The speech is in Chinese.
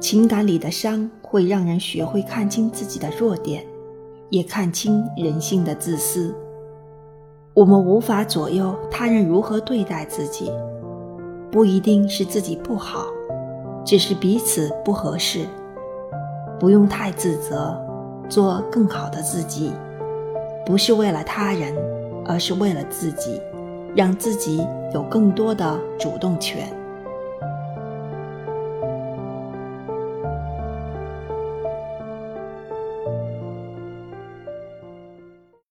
情感里的伤会让人学会看清自己的弱点也看清人性的自私。我们无法左右他人如何对待自己不一定是自己不好只是彼此不合适。不用太自责做更好的自己不是为了他人而是为了自己让自己有更多的主动权。